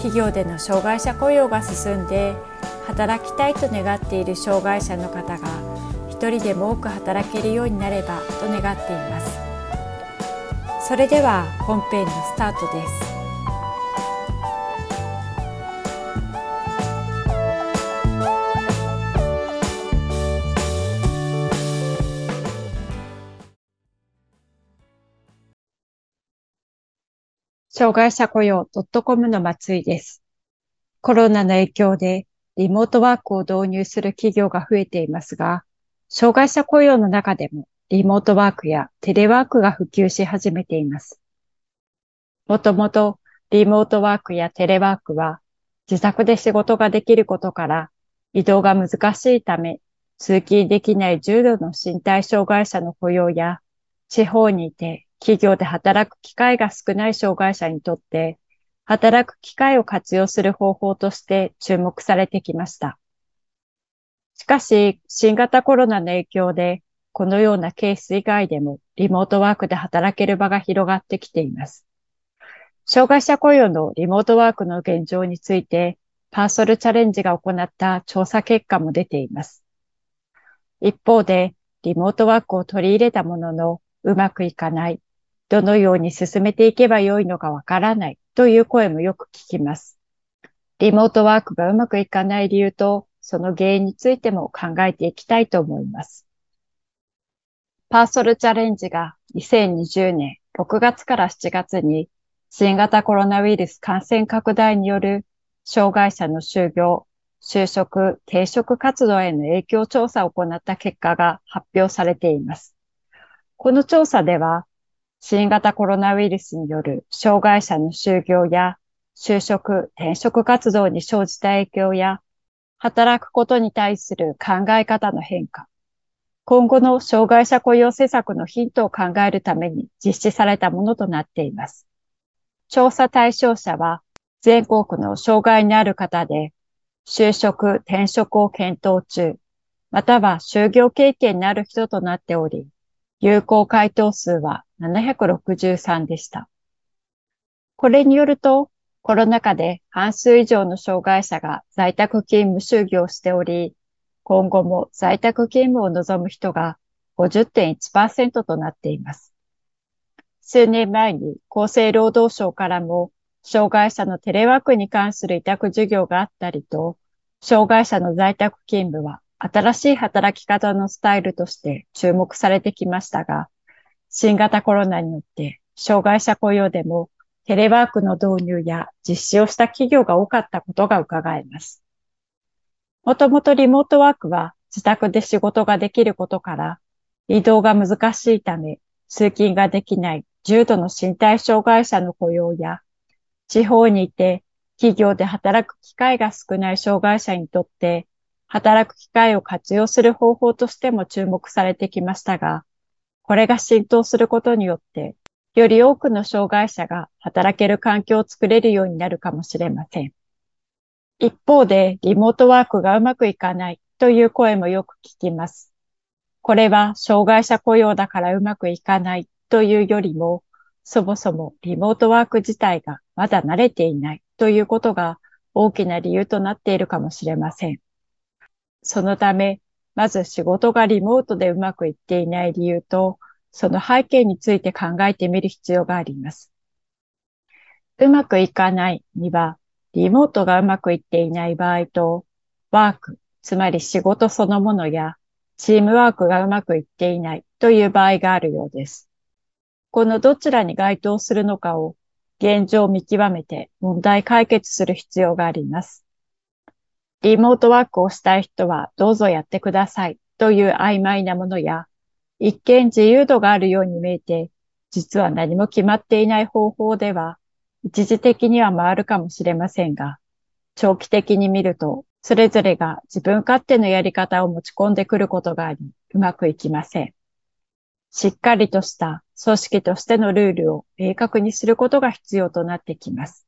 企業での障害者雇用が進んで働きたいと願っている障害者の方が一人でも多く働けるようになればと願っています。それでは本編のスタートです。障害者雇用 .com の松井です。コロナの影響でリモートワークを導入する企業が増えていますが、障害者雇用の中でもリモートワークやテレワークが普及し始めています。もともとリモートワークやテレワークは自宅で仕事ができることから移動が難しいため通勤できない重度の身体障害者の雇用や地方にいて企業で働く機会が少ない障害者にとって、働く機会を活用する方法として注目されてきました。しかし、新型コロナの影響で、このようなケース以外でもリモートワークで働ける場が広がってきています。障害者雇用のリモートワークの現状について、パーソルチャレンジが行った調査結果も出ています。一方で、リモートワークを取り入れたものの、うまくいかない、どのように進めていけばよいのかわからないという声もよく聞きます。リモートワークがうまくいかない理由とその原因についても考えていきたいと思います。パーソルチャレンジが2020年6月から7月に新型コロナウイルス感染拡大による障害者の就業、就職、定職活動への影響調査を行った結果が発表されています。この調査では、新型コロナウイルスによる障害者の就業や就職、転職活動に生じた影響や、働くことに対する考え方の変化、今後の障害者雇用政策のヒントを考えるために実施されたものとなっています。調査対象者は全国の障害のある方で、就職、転職を検討中、または就業経験のある人となっており、有効回答数は763でした。これによると、コロナ禍で半数以上の障害者が在宅勤務就業しており、今後も在宅勤務を望む人が50.1%となっています。数年前に厚生労働省からも障害者のテレワークに関する委託授業があったりと、障害者の在宅勤務は新しい働き方のスタイルとして注目されてきましたが、新型コロナによって障害者雇用でもテレワークの導入や実施をした企業が多かったことが伺えます。もともとリモートワークは自宅で仕事ができることから移動が難しいため通勤ができない重度の身体障害者の雇用や地方にいて企業で働く機会が少ない障害者にとって働く機会を活用する方法としても注目されてきましたが、これが浸透することによって、より多くの障害者が働ける環境を作れるようになるかもしれません。一方で、リモートワークがうまくいかないという声もよく聞きます。これは障害者雇用だからうまくいかないというよりも、そもそもリモートワーク自体がまだ慣れていないということが大きな理由となっているかもしれません。そのため、まず仕事がリモートでうまくいっていない理由と、その背景について考えてみる必要があります。うまくいかないには、リモートがうまくいっていない場合と、ワーク、つまり仕事そのものや、チームワークがうまくいっていないという場合があるようです。このどちらに該当するのかを現状を見極めて問題解決する必要があります。リモートワークをしたい人はどうぞやってくださいという曖昧なものや、一見自由度があるように見えて、実は何も決まっていない方法では、一時的には回るかもしれませんが、長期的に見ると、それぞれが自分勝手のやり方を持ち込んでくることがあり、うまくいきません。しっかりとした組織としてのルールを明確にすることが必要となってきます。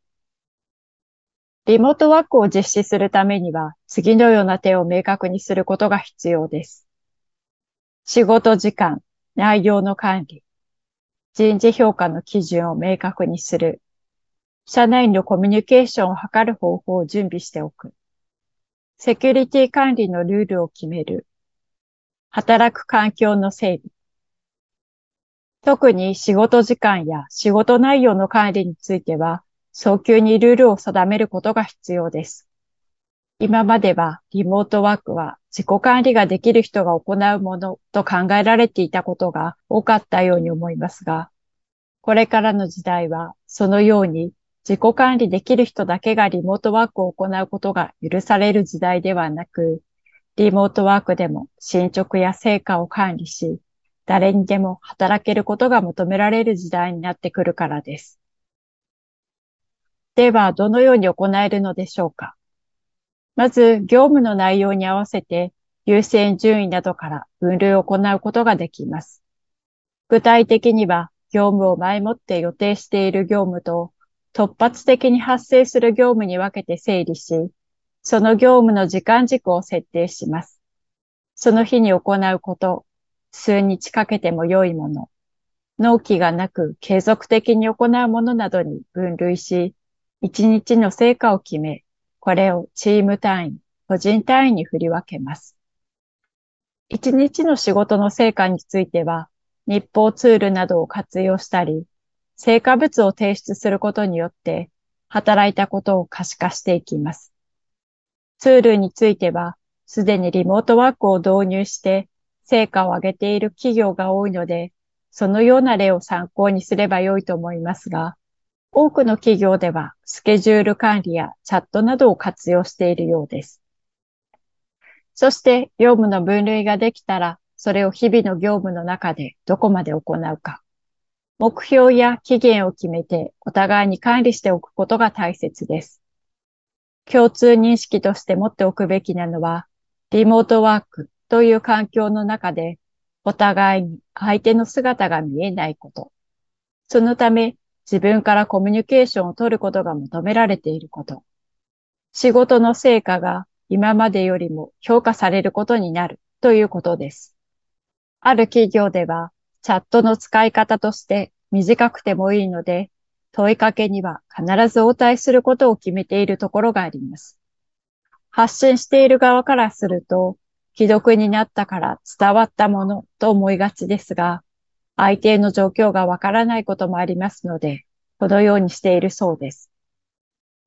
リモートワークを実施するためには、次のような点を明確にすることが必要です。仕事時間、内容の管理、人事評価の基準を明確にする、社内のコミュニケーションを図る方法を準備しておく、セキュリティ管理のルールを決める、働く環境の整備、特に仕事時間や仕事内容の管理については、早急にルールを定めることが必要です。今まではリモートワークは自己管理ができる人が行うものと考えられていたことが多かったように思いますが、これからの時代はそのように自己管理できる人だけがリモートワークを行うことが許される時代ではなく、リモートワークでも進捗や成果を管理し、誰にでも働けることが求められる時代になってくるからです。では、どのように行えるのでしょうか？まず、業務の内容に合わせて優先順位などから分類を行うことができます。具体的には、業務を前もって予定している業務と突発的に発生する業務に分けて整理し、その業務の時間軸を設定します。その日に行うこと、数日かけても良いもの、納期がなく継続的に行うものなどに分類し、一日の成果を決め、これをチーム単位、個人単位に振り分けます。一日の仕事の成果については、日報ツールなどを活用したり、成果物を提出することによって、働いたことを可視化していきます。ツールについては、すでにリモートワークを導入して成果を上げている企業が多いので、そのような例を参考にすればよいと思いますが、多くの企業ではスケジュール管理やチャットなどを活用しているようです。そして業務の分類ができたら、それを日々の業務の中でどこまで行うか。目標や期限を決めてお互いに管理しておくことが大切です。共通認識として持っておくべきなのは、リモートワークという環境の中で、お互いに相手の姿が見えないこと。そのため、自分からコミュニケーションを取ることが求められていること。仕事の成果が今までよりも評価されることになるということです。ある企業では、チャットの使い方として短くてもいいので、問いかけには必ず応対することを決めているところがあります。発信している側からすると、既読になったから伝わったものと思いがちですが、相手の状況がわからないこともありますので、このようにしているそうです。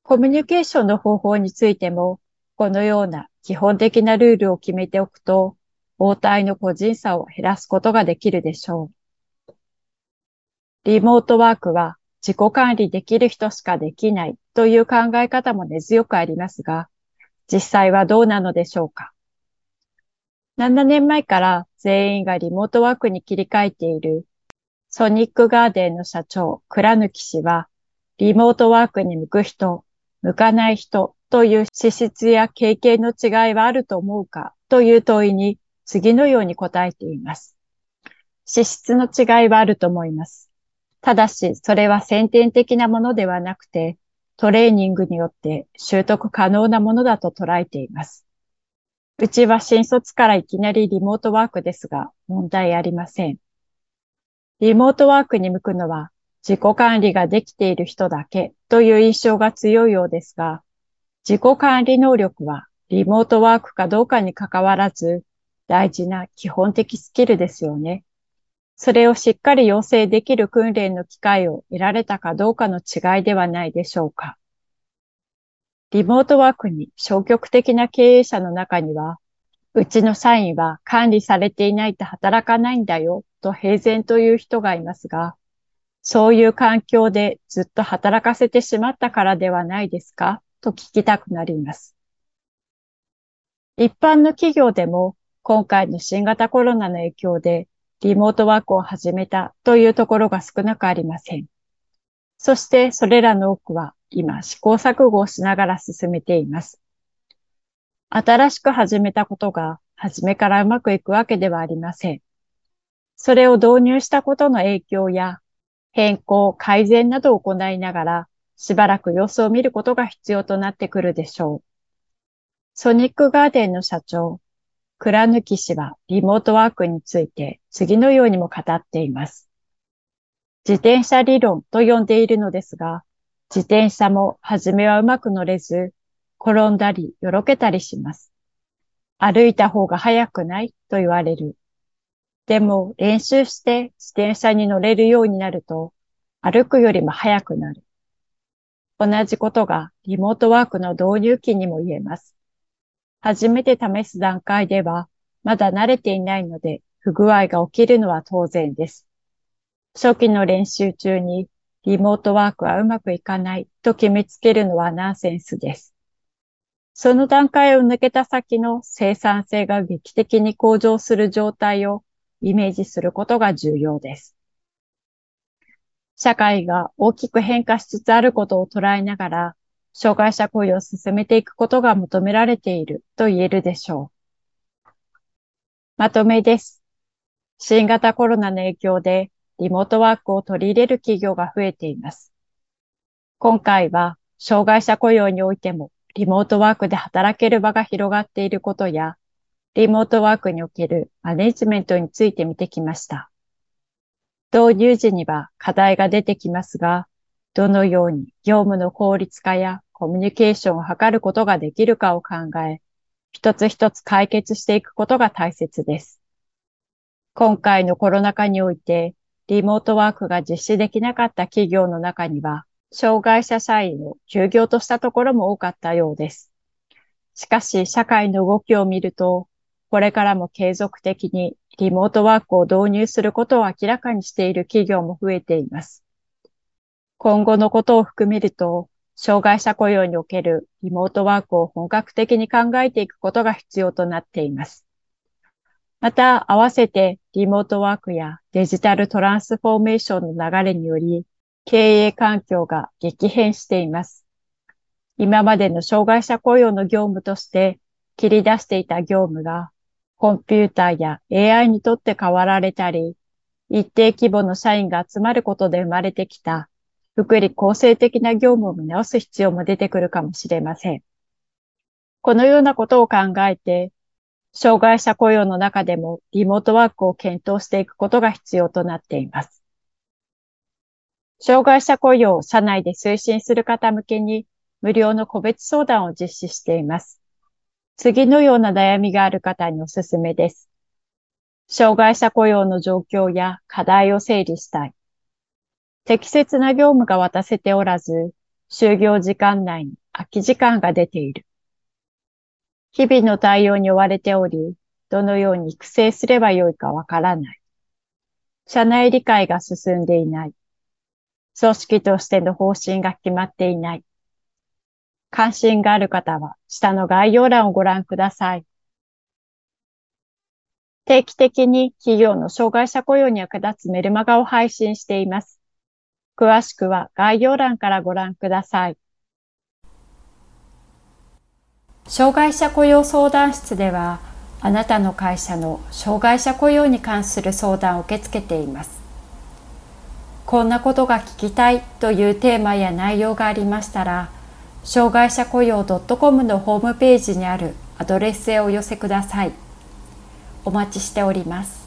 コミュニケーションの方法についても、このような基本的なルールを決めておくと、応対の個人差を減らすことができるでしょう。リモートワークは自己管理できる人しかできないという考え方も根強くありますが、実際はどうなのでしょうか。7年前から全員がリモートワークに切り替えているソニックガーデンの社長、倉貫氏は、リモートワークに向く人、向かない人という資質や経験の違いはあると思うかという問いに次のように答えています。資質の違いはあると思います。ただし、それは先天的なものではなくて、トレーニングによって習得可能なものだと捉えています。うちは新卒からいきなりリモートワークですが、問題ありません。リモートワークに向くのは自己管理ができている人だけという印象が強いようですが、自己管理能力はリモートワークかどうかに関わらず大事な基本的スキルですよね。それをしっかり要請できる訓練の機会を得られたかどうかの違いではないでしょうか。リモートワークに消極的な経営者の中には、うちの社員は管理されていないと働かないんだよと平然という人がいますが、そういう環境でずっと働かせてしまったからではないですかと聞きたくなります。一般の企業でも今回の新型コロナの影響でリモートワークを始めたというところが少なくありません。そしてそれらの多くは今試行錯誤をしながら進めています。新しく始めたことが初めからうまくいくわけではありません。それを導入したことの影響や変更、改善などを行いながらしばらく様子を見ることが必要となってくるでしょう。ソニックガーデンの社長、倉貫氏はリモートワークについて次のようにも語っています。自転車理論と呼んでいるのですが、自転車も初めはうまく乗れず、転んだり、よろけたりします。歩いた方が早くないと言われる。でも練習して自転車に乗れるようになると、歩くよりも早くなる。同じことがリモートワークの導入期にも言えます。初めて試す段階では、まだ慣れていないので、不具合が起きるのは当然です。初期の練習中にリモートワークはうまくいかないと決めつけるのはナンセンスです。その段階を抜けた先の生産性が劇的に向上する状態をイメージすることが重要です。社会が大きく変化しつつあることを捉えながら、障害者雇用を進めていくことが求められていると言えるでしょう。まとめです。新型コロナの影響でリモートワークを取り入れる企業が増えています。今回は障害者雇用においてもリモートワークで働ける場が広がっていることや、リモートワークにおけるマネジメントについて見てきました。導入時には課題が出てきますが、どのように業務の効率化やコミュニケーションを図ることができるかを考え、一つ一つ解決していくことが大切です。今回のコロナ禍において、リモートワークが実施できなかった企業の中には、障害者社員を休業としたところも多かったようです。しかし、社会の動きを見ると、これからも継続的にリモートワークを導入することを明らかにしている企業も増えています。今後のことを含めると、障害者雇用におけるリモートワークを本格的に考えていくことが必要となっています。また、合わせてリモートワークやデジタルトランスフォーメーションの流れにより、経営環境が激変しています。今までの障害者雇用の業務として切り出していた業務がコンピューターや AI にとって変わられたり、一定規模の社員が集まることで生まれてきた福利構成的な業務を見直す必要も出てくるかもしれません。このようなことを考えて、障害者雇用の中でもリモートワークを検討していくことが必要となっています。障害者雇用を社内で推進する方向けに無料の個別相談を実施しています。次のような悩みがある方におすすめです。障害者雇用の状況や課題を整理したい。適切な業務が渡せておらず、就業時間内に空き時間が出ている。日々の対応に追われており、どのように育成すればよいかわからない。社内理解が進んでいない。組織としての方針が決まっていない。関心がある方は下の概要欄をご覧ください。定期的に企業の障害者雇用に役立つメルマガを配信しています。詳しくは概要欄からご覧ください。障害者雇用相談室では、あなたの会社の障害者雇用に関する相談を受け付けています。こんなことが聞きたいというテーマや内容がありましたら、障害者雇用 .com のホームページにあるアドレスへお寄せください。お待ちしております。